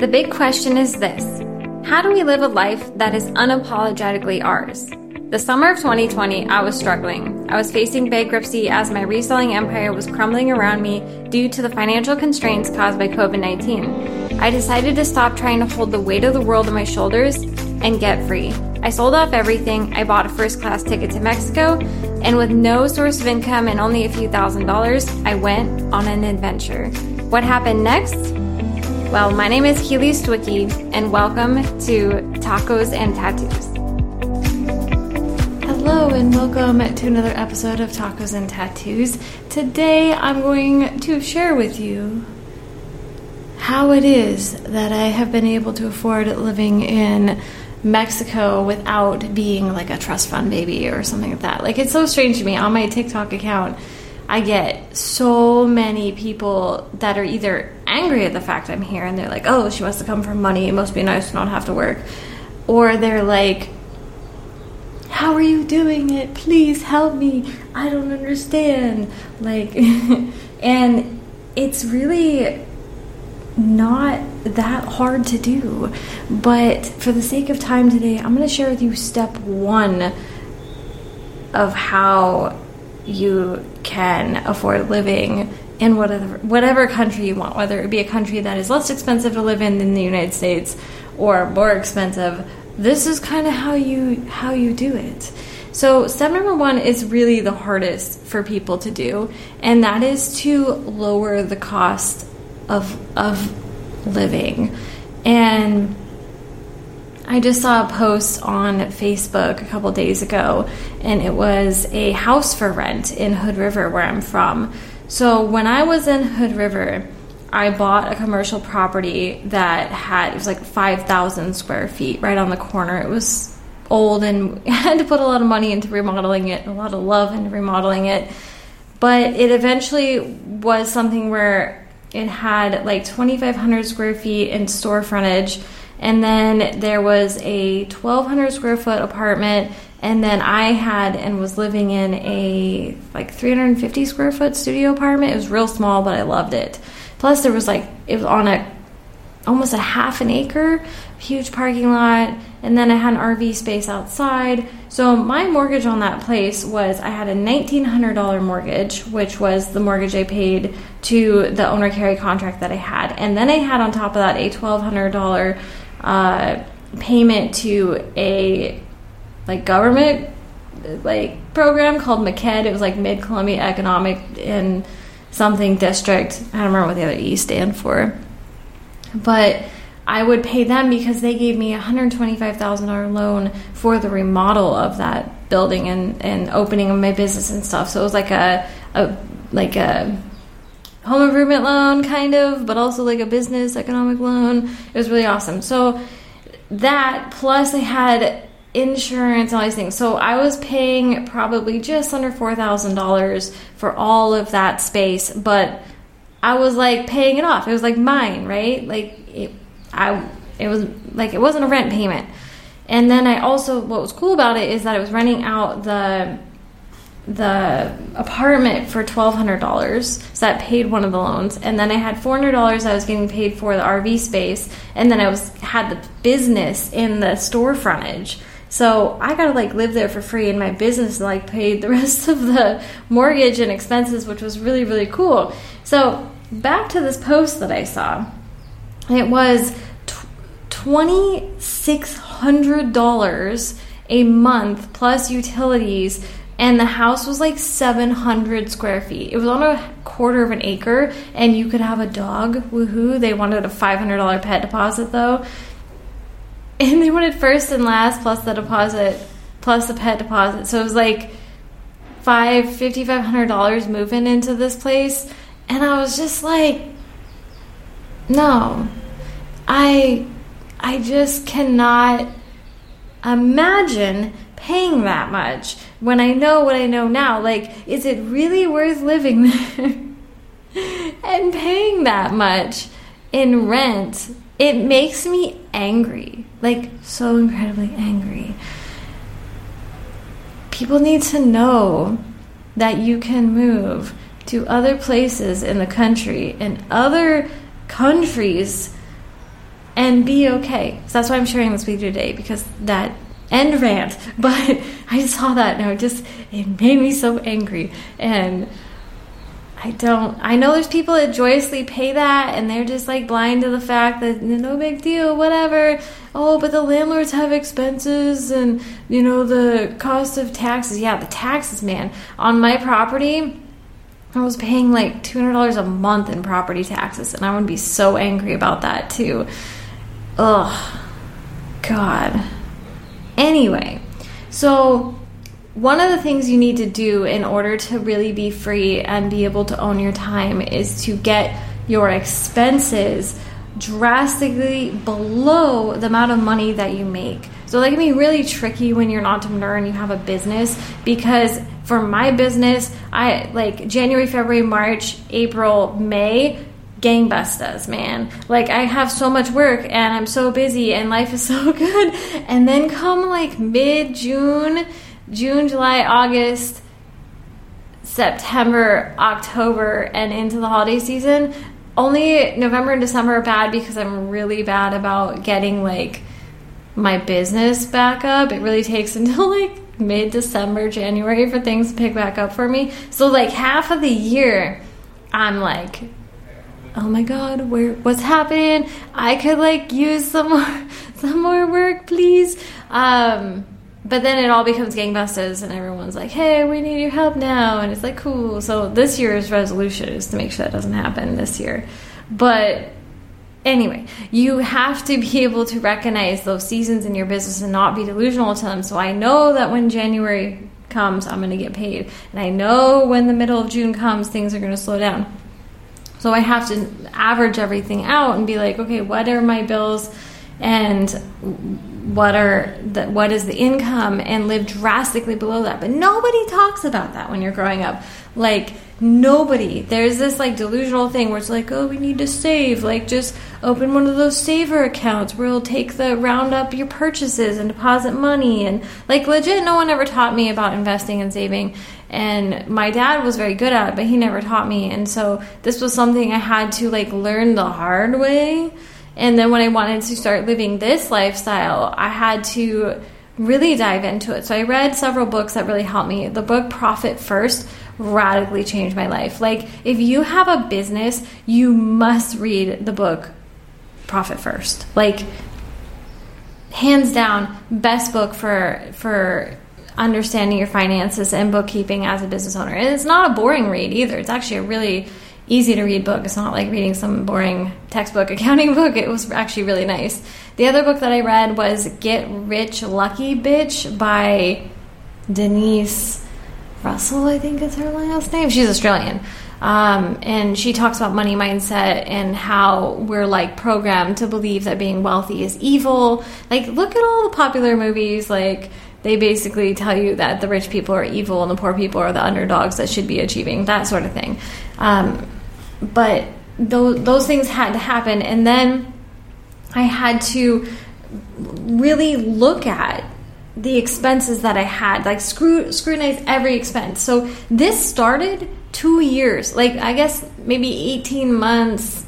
The big question is this How do we live a life that is unapologetically ours? The summer of 2020, I was struggling. I was facing bankruptcy as my reselling empire was crumbling around me due to the financial constraints caused by COVID 19. I decided to stop trying to hold the weight of the world on my shoulders and get free. I sold off everything, I bought a first class ticket to Mexico, and with no source of income and only a few thousand dollars, I went on an adventure. What happened next? Well, my name is Keely Stwicky, and welcome to Tacos and Tattoos. Hello, and welcome to another episode of Tacos and Tattoos. Today, I'm going to share with you how it is that I have been able to afford living in Mexico without being like a trust fund baby or something like that. Like, it's so strange to me. On my TikTok account, I get so many people that are either angry at the fact I'm here and they're like, oh, she must have come for money. It must be nice to not have to work. Or they're like, how are you doing it? Please help me. I don't understand. Like, and it's really not that hard to do. But for the sake of time today, I'm going to share with you step one of how you can afford living in whatever whatever country you want, whether it be a country that is less expensive to live in than the United States or more expensive. This is kind of how you how you do it. So, step number one is really the hardest for people to do, and that is to lower the cost of of living. And I just saw a post on Facebook a couple days ago, and it was a house for rent in Hood River, where I'm from. So when I was in Hood River, I bought a commercial property that had it was like 5,000 square feet right on the corner. It was old and had to put a lot of money into remodeling it, a lot of love into remodeling it. But it eventually was something where it had like 2,500 square feet in store frontage and then there was a 1,200 square foot apartment. And then I had and was living in a like 350 square foot studio apartment. It was real small, but I loved it. Plus, there was like, it was on a almost a half an acre, huge parking lot, and then I had an RV space outside. So my mortgage on that place was I had a $1,900 mortgage, which was the mortgage I paid to the owner carry contract that I had. And then I had on top of that a $1,200 uh, payment to a like government like program called MCED. It was like Mid Columbia Economic in something district. I don't remember what the other E stand for, but I would pay them because they gave me a hundred twenty five thousand dollar loan for the remodel of that building and and opening of my business and stuff. So it was like a a like a home improvement loan, kind of, but also like a business economic loan. It was really awesome. So that plus I had insurance and all these things. So I was paying probably just under four thousand dollars for all of that space, but I was like paying it off. It was like mine, right? Like it, I it was like it wasn't a rent payment. And then I also what was cool about it is that I was renting out the the apartment for twelve hundred dollars, so that paid one of the loans, and then I had four hundred dollars I was getting paid for the RV space, and then I was had the business in the store frontage. So I gotta like live there for free, and my business like paid the rest of the mortgage and expenses, which was really really cool. So back to this post that I saw, it was twenty six hundred dollars a month plus utilities and the house was like 700 square feet. It was on a quarter of an acre, and you could have a dog. Woohoo! They wanted a $500 pet deposit though, and they wanted first and last plus the deposit plus the pet deposit. So it was like five fifty five hundred dollars moving into this place, and I was just like, no, I I just cannot imagine paying that much when I know what I know now. Like, is it really worth living there and paying that much in rent? It makes me angry, like, so incredibly angry. People need to know that you can move to other places in the country and other countries and be okay. So that's why I'm sharing this with you today because that end rant. But I saw that and it just it made me so angry and I don't. I know there's people that joyously pay that and they're just like blind to the fact that no big deal, whatever. Oh, but the landlords have expenses and, you know, the cost of taxes. Yeah, the taxes, man. On my property, I was paying like $200 a month in property taxes and I would be so angry about that too. Ugh. God. Anyway, so one of the things you need to do in order to really be free and be able to own your time is to get your expenses drastically below the amount of money that you make. So that can be really tricky when you're an entrepreneur and you have a business because for my business, I like January, February, March, April, May, gangbusters, man. Like I have so much work and I'm so busy and life is so good. And then come like mid June, June, July, August, September, October, and into the holiday season. Only November and December are bad because I'm really bad about getting like my business back up. It really takes until like mid December, January for things to pick back up for me. So like half of the year, I'm like, oh my god, where what's happening? I could like use some more some more work, please. Um, but then it all becomes gangbusters and everyone's like hey we need your help now. And it's like cool. So this year's resolution is to make sure that doesn't happen this year. But anyway you have to be able to recognize those seasons in your business and not be delusional to them. So i know that when january comes i'm going to get paid. And i know when the middle of june comes things are going to slow down. So i have to average everything out and be like okay what are my bills? And what are the, what is the income and live drastically below that. But nobody talks about that when you're growing up. Like nobody. There's this like delusional thing where it's like oh we need to save. Like just open one of those saver accounts where it'll take the round up your purchases and deposit money. And like legit no one ever taught me about investing and saving. And my dad was very good at it but he never taught me. And so this was something i had to like learn the hard way and then when I wanted to start living this lifestyle, I had to really dive into it. So I read several books that really helped me. The book Profit First radically changed my life. Like if you have a business, you must read the book Profit First. Like hands down best book for for understanding your finances and bookkeeping as a business owner. And it's not a boring read either. It's actually a really easy to read book. It's not like reading some boring textbook accounting book. It was actually really nice. The other book that I read was Get Rich Lucky Bitch by Denise Russell, I think is her last name. She's Australian. Um, and she talks about money mindset and how we're like programmed to believe that being wealthy is evil. Like, look at all the popular movies, like, they basically tell you that the rich people are evil and the poor people are the underdogs that should be achieving that sort of thing. Um, but those, those things had to happen. And then I had to really look at the expenses that I had, like scrutinize every expense. So this started two years, like I guess maybe 18 months,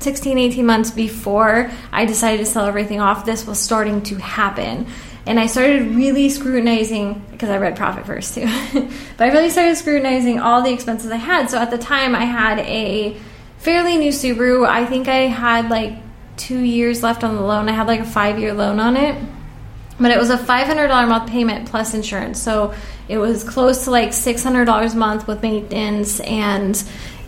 16, 18 months before I decided to sell everything off. This was starting to happen. And I started really scrutinizing because I read Profit First too. but I really started scrutinizing all the expenses I had. So at the time, I had a fairly new Subaru. I think I had like two years left on the loan. I had like a five year loan on it. But it was a $500 month payment plus insurance. So it was close to like $600 a month with maintenance and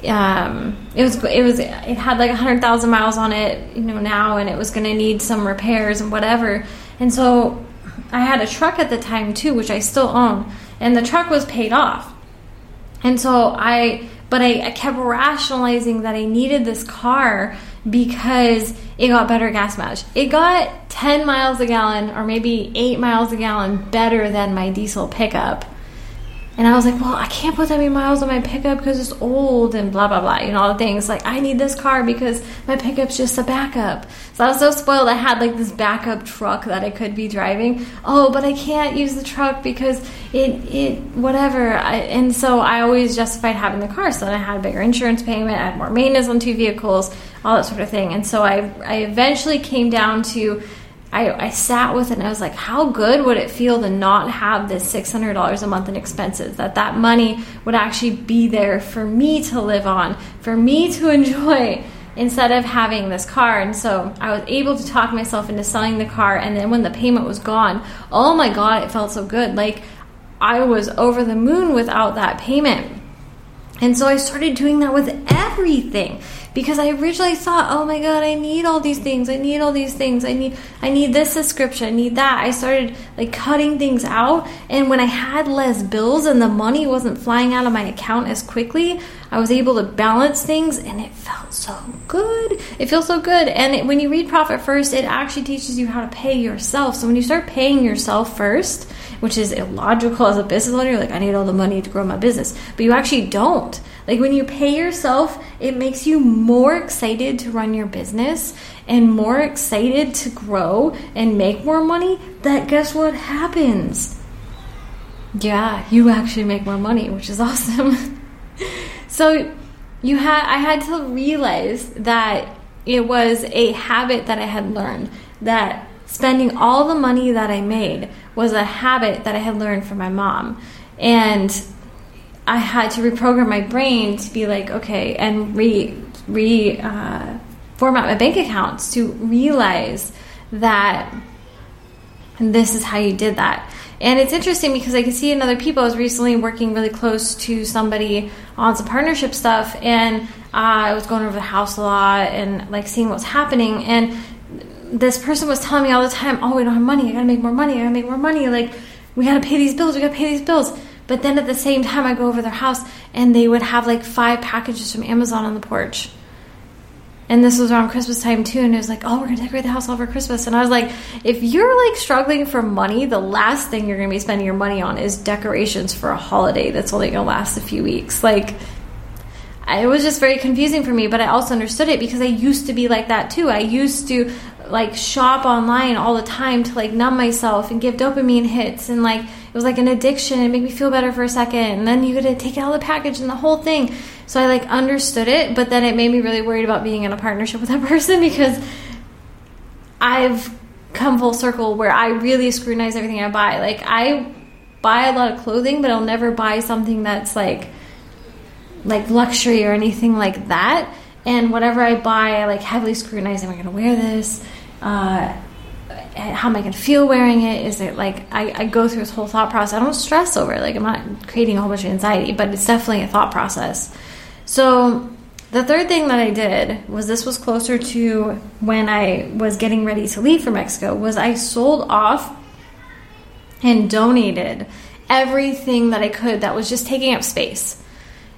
um, it was it was it had like 100,000 miles on it, you know, now and it was going to need some repairs and whatever. And so I had a truck at the time too, which I still own, and the truck was paid off. And so I, but I, I kept rationalizing that I needed this car because it got better gas mileage. It got 10 miles a gallon or maybe 8 miles a gallon better than my diesel pickup. And I was like, well, I can't put that many miles on my pickup because it's old and blah, blah, blah. You know, all the things. Like, I need this car because my pickup's just a backup. So I was so spoiled. I had like this backup truck that I could be driving. Oh, but I can't use the truck because it, it, whatever. I, and so I always justified having the car. So then I had a bigger insurance payment, I had more maintenance on two vehicles, all that sort of thing. And so I, I eventually came down to, I, I sat with it and I was like, how good would it feel to not have this $600 a month in expenses? That that money would actually be there for me to live on, for me to enjoy instead of having this car. And so I was able to talk myself into selling the car. And then when the payment was gone, oh my God, it felt so good. Like I was over the moon without that payment. And so I started doing that with everything because I originally thought, "Oh my god, I need all these things. I need all these things. I need I need this subscription. I need that." I started like cutting things out, and when I had less bills and the money wasn't flying out of my account as quickly, I was able to balance things and it felt so good. It feels so good. And it, when you read Profit First, it actually teaches you how to pay yourself. So when you start paying yourself first, which is illogical as a business owner. You're like, I need all the money to grow my business. But you actually don't. Like when you pay yourself, it makes you more excited to run your business and more excited to grow and make more money. That guess what happens? Yeah, you actually make more money, which is awesome. so you had I had to realize that it was a habit that I had learned that spending all the money that I made was a habit that I had learned from my mom. And I had to reprogram my brain to be like, okay, and re re uh, format my bank accounts to realize that this is how you did that. And it's interesting because I can see in other people. I was recently working really close to somebody on some partnership stuff, and uh, I was going over the house a lot and like seeing what's happening. And this person was telling me all the time, "Oh, we don't have money. I gotta make more money. I gotta make more money. Like, we gotta pay these bills. We gotta pay these bills." But then at the same time, I go over their house and they would have like five packages from Amazon on the porch. And this was around Christmas time too, and it was like, "Oh, we're gonna decorate the house all for Christmas." And I was like, "If you're like struggling for money, the last thing you're gonna be spending your money on is decorations for a holiday that's only gonna last a few weeks." Like, it was just very confusing for me, but I also understood it because I used to be like that too. I used to like shop online all the time to like numb myself and give dopamine hits and like it was like an addiction. And make me feel better for a second and then you gotta take out the package and the whole thing. So i like understood it but then it made me really worried about being in a partnership with that person because i've come full circle where i really scrutinize everything i buy. Like i buy a lot of clothing but i'll never buy something that's like like luxury or anything like that and whatever I buy, I like heavily scrutinize. Am I going to wear this? Uh, how am I going to feel wearing it? Is it like I, I, go through this whole thought process? I don't stress over it. Like I'm not creating a whole bunch of anxiety, but it's definitely a thought process. So the third thing that I did was this was closer to when I was getting ready to leave for Mexico. Was I sold off and donated everything that I could that was just taking up space.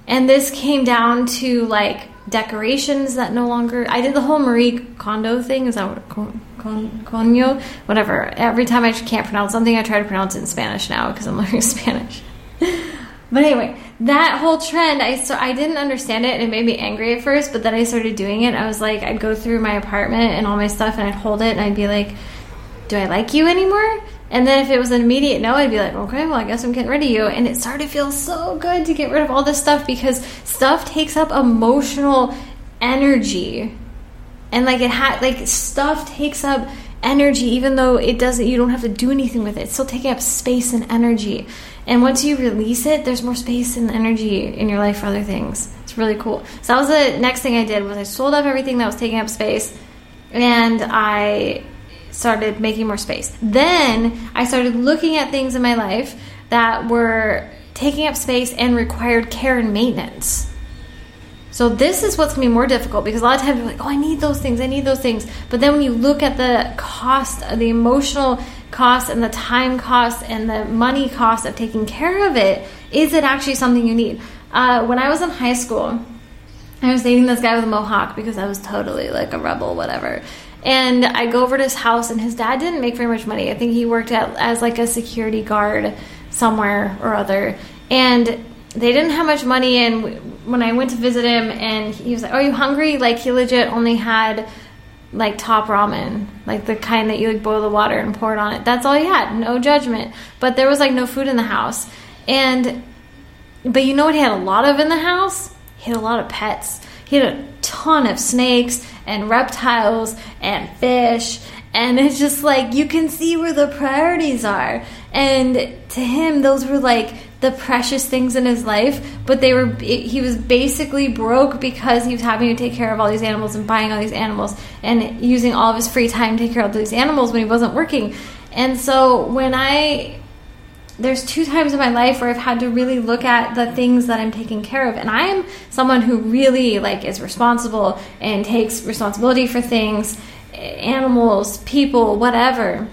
And this came down to like decorations that no longer. I did the whole Marie Kondo thing. Is that what con, con, conyo? Whatever. Every time I can't pronounce something, I try to pronounce it in Spanish now because I'm learning Spanish. but anyway, that whole trend, I so I didn't understand it, and it made me angry at first. But then I started doing it. I was like, I'd go through my apartment and all my stuff, and I'd hold it, and I'd be like, "Do I like you anymore?" And then if it was an immediate no, I'd be like, okay, well, I guess I'm getting rid of you. And it started to feel so good to get rid of all this stuff because stuff takes up emotional energy. And like it had, like stuff takes up energy, even though it doesn't, you don't have to do anything with it. It's still taking up space and energy. And once you release it, there's more space and energy in your life for other things. It's really cool. So that was the next thing I did was I sold off everything that was taking up space and I started making more space. Then I started looking at things in my life that were taking up space and required care and maintenance. So this is what's gonna be more difficult because a lot of times you're like, oh, I need those things, I need those things. But then when you look at the cost, the emotional cost, and the time cost, and the money cost of taking care of it, is it actually something you need? Uh, when I was in high school, I was dating this guy with a mohawk because I was totally like a rebel, whatever. And I go over to his house, and his dad didn't make very much money. I think he worked at, as like a security guard somewhere or other. and they didn't have much money. And when I went to visit him, and he was like, "Are you hungry?" Like he legit only had like top ramen, like the kind that you like boil the water and pour it on it. That's all he had. No judgment. But there was like no food in the house. And but you know what he had a lot of in the house? He had a lot of pets. He had a ton of snakes and reptiles and fish. And it's just like you can see where the priorities are. And to him those were like the precious things in his life but they were he was basically broke because he was having to take care of all these animals and buying all these animals and using all of his free time to take care of these animals when he wasn't working. And so when i there's two times in my life where I've had to really look at the things that I'm taking care of. And I am someone who really like is responsible and takes responsibility for things animals, people, whatever.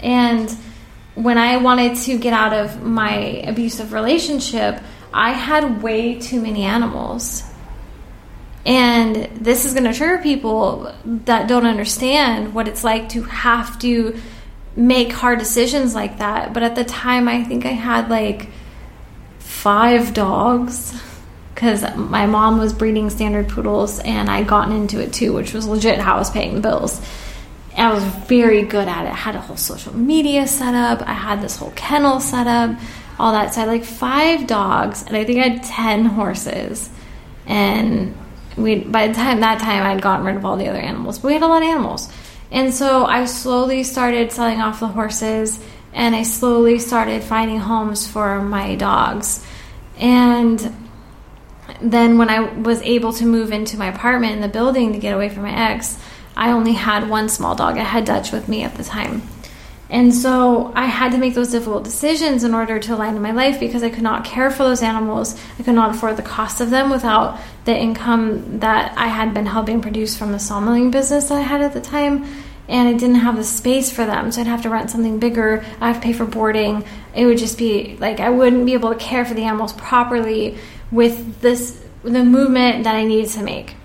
And when I wanted to get out of my abusive relationship, I had way too many animals. And this is going to trigger people that don't understand what it's like to have to make hard decisions like that. But at the time, I think I had like five dogs because my mom was breeding standard poodles and I'd gotten into it too, which was legit how I was paying the bills. And I was very good at it. I had a whole social media set up, I had this whole kennel set up, all that. So I had like five dogs, and I think I had 10 horses. And we by the time that time I'd gotten rid of all the other animals, but we had a lot of animals. And so I slowly started selling off the horses and I slowly started finding homes for my dogs. And then when I was able to move into my apartment in the building to get away from my ex, I only had one small dog. I had Dutch with me at the time. And so I had to make those difficult decisions in order to align my life because I could not care for those animals. I could not afford the cost of them without the income that I had been helping produce from the sawmilling business that I had at the time. And I didn't have the space for them, so I'd have to rent something bigger. I have to pay for boarding. It would just be like I wouldn't be able to care for the animals properly with this the movement that I needed to make.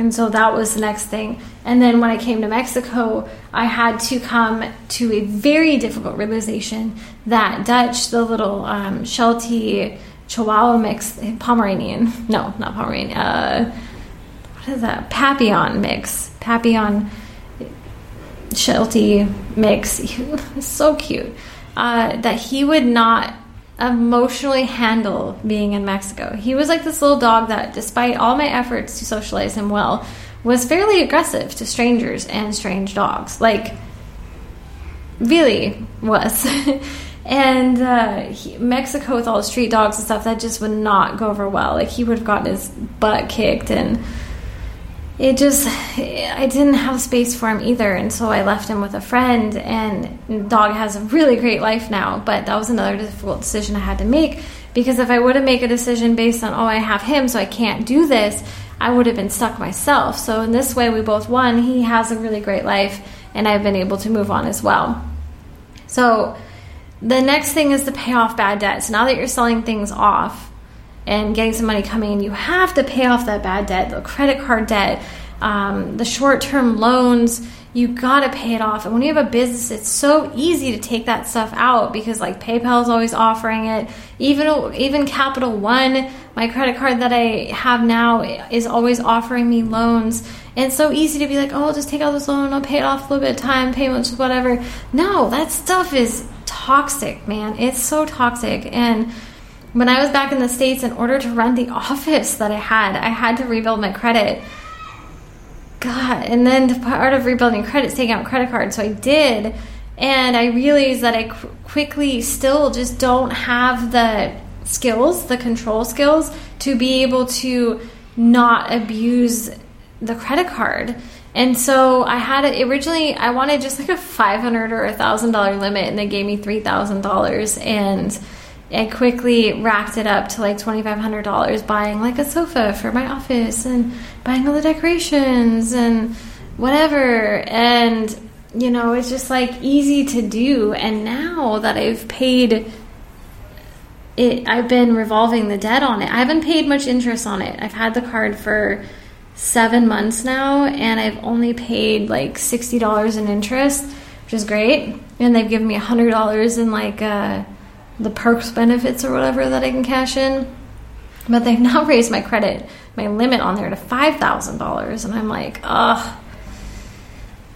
And so that was the next thing. And then when I came to Mexico, I had to come to a very difficult realization that Dutch, the little um, Sheltie Chihuahua mix, Pomeranian, no, not Pomeranian, uh, what is that? Papillon mix. Papillon Sheltie mix. so cute. Uh, that he would not emotionally handle being in Mexico. He was like this little dog that, despite all my efforts to socialize him well, was fairly aggressive to strangers and strange dogs. Like, really was. and uh, he, Mexico, with all the street dogs and stuff, that just would not go over well. Like, he would have gotten his butt kicked and it just I didn't have space for him either, and so I left him with a friend. And dog has a really great life now, but that was another difficult decision I had to make because if I would have made a decision based on oh I have him, so I can't do this, I would have been stuck myself. So in this way, we both won. He has a really great life, and I've been able to move on as well. So the next thing is to pay off bad debts. Now that you're selling things off and getting some money coming in, you have to pay off that bad debt, the credit card debt, um, the short term loans. You got to pay it off. And when you have a business, it's so easy to take that stuff out because like PayPal is always offering it. Even even Capital One, my credit card that I have now, is always offering me loans. And it's so easy to be like, oh, I'll just take out this loan, I'll pay it off a little bit of time, payments, whatever. No, that stuff is toxic, man. It's so toxic. And when I was back in the States, in order to run the office that I had, I had to rebuild my credit. God, and then the part of rebuilding credit is taking out credit cards. So I did. And I realized that I qu- quickly still just don't have the skills, the control skills, to be able to not abuse the credit card. And so I had it originally, I wanted just like a 500 or a $1,000 limit, and they gave me $3,000. And I quickly racked it up to like $2,500 buying like a sofa for my office and buying all the decorations and whatever. And, you know, it's just like easy to do. And now that I've paid it, I've been revolving the debt on it. I haven't paid much interest on it. I've had the card for seven months now and I've only paid like $60 in interest, which is great. And they've given me $100 in like, uh, the perks benefits or whatever that I can cash in. But they've now raised my credit, my limit on there to $5,000. And I'm like, ugh,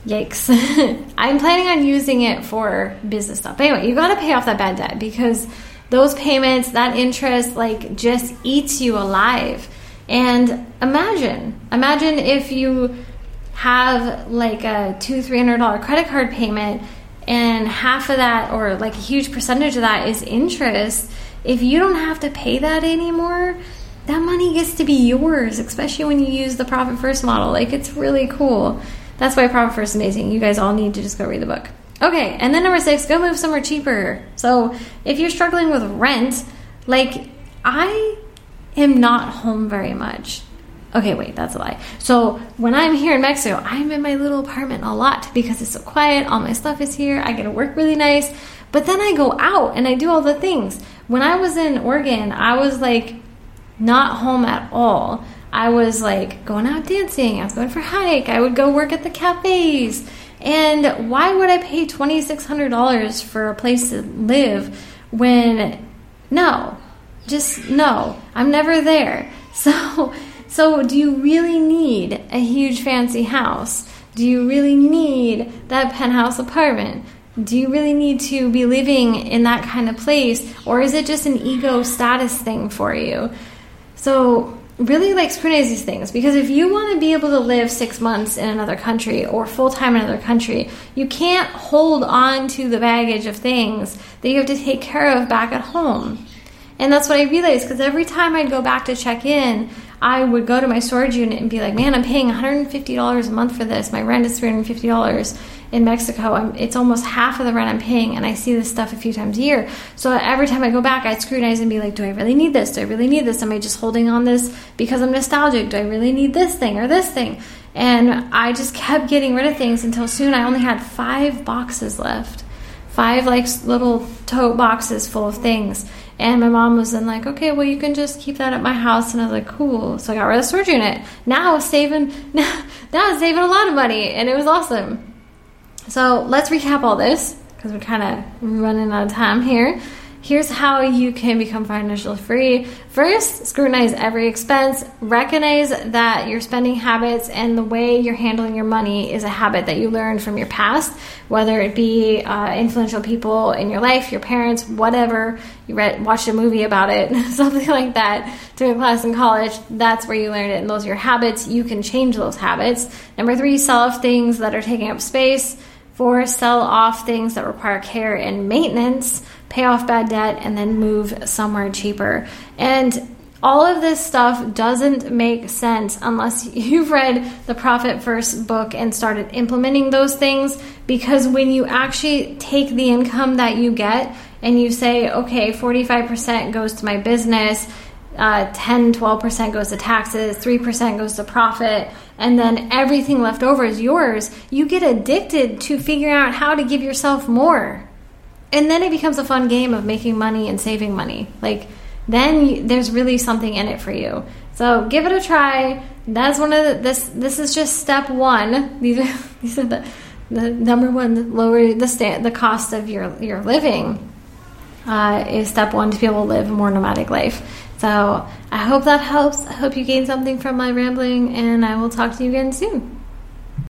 yikes. I'm planning on using it for business stuff. But anyway, you got to pay off that bad debt because those payments, that interest, like just eats you alive. And imagine, imagine if you have like a two, three hundred dollar credit card payment and half of that or like a huge percentage of that is interest. If you don't have to pay that anymore, that money gets to be yours, especially when you use the profit first model. Like it's really cool. That's why profit first is amazing. You guys all need to just go read the book. Okay, and then number six, go move somewhere cheaper. So if you're struggling with rent, like I am not home very much. Okay, wait, that's a lie. So when I'm here in Mexico, I'm in my little apartment a lot because it's so quiet. All my stuff is here. I get to work really nice. But then I go out and I do all the things. When I was in Oregon, I was like not home at all. I was like going out dancing. I was going for hike. I would go work at the cafes. And why would I pay $2,600 for a place to live when, no, just no, I'm never there. So, so do you really need a huge fancy house? Do you really need that penthouse apartment? Do you really need to be living in that kind of place? Or is it just an ego status thing for you? So, really like scrutinize these things because if you want to be able to live six months in another country or full time in another country, you can't hold on to the baggage of things that you have to take care of back at home. And that's what I realized because every time I'd go back to check in, I would go to my storage unit and be like, man, I'm paying $150 a month for this. My rent is $350 in Mexico. I'm, it's almost half of the rent I'm paying, and I see this stuff a few times a year. So every time I go back, I'd scrutinize and be like, do I really need this? Do I really need this? Am I just holding on this because I'm nostalgic? Do I really need this thing or this thing? And I just kept getting rid of things until soon I only had five boxes left. Five like little tote boxes full of things and my mom was then like, okay, well, you can just keep that at my house. And I was like, cool. So I got rid of the storage unit. Now I was saving, now, I was saving a lot of money, and it was awesome. So let's recap all this because we're kind of running out of time here. Here's how you can become financially free. First, scrutinize every expense. Recognize that your spending habits and the way you're handling your money is a habit that you learned from your past, whether it be uh, influential people in your life, your parents, whatever. You read, watched a movie about it, something like that, took a class in college. That's where you learned it, and those are your habits. You can change those habits. Number three, sell off things that are taking up space. Four, sell off things that require care and maintenance pay off bad debt, and then move somewhere cheaper. And all of this stuff doesn't make sense unless you've read the Profit First book and started implementing those things. Because when you actually take the income that you get and you say, okay, 45% goes to my business, uh, 10 12% goes to taxes, 3% goes to profit, and then everything left over is yours, you get addicted to figuring out how to give yourself more and then it becomes a fun game of making money and saving money. Like then you, there's really something in it for you. So give it a try. That's one of the, this. This is just step one. These are these are the the number one lower the the cost of your your living uh, is step one to be able to live a more nomadic life. So I hope that helps. I hope you gain something from my rambling, and I will talk to you again soon.